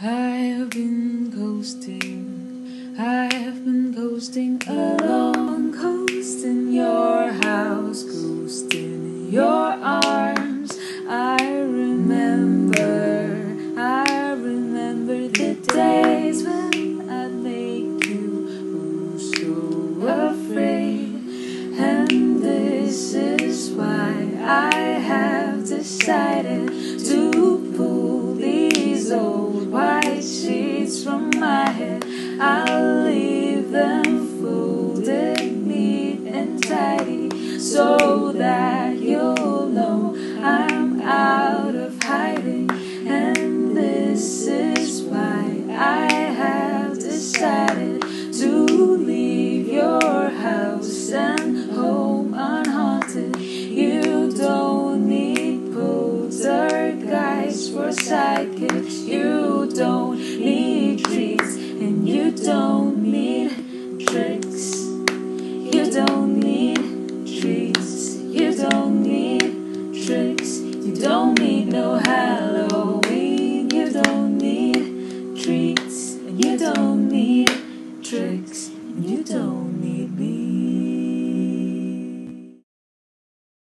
I have been coasting, I have been coasting along, coasting your house, coasting your arms. I remember, I remember the days when I make you so afraid, and this is why I have decided to like it. You don't need tricks, and you don't need tricks. You don't need tricks. You don't need tricks. You don't need no Halloween. You don't need treats, and you don't need tricks, and you don't need me.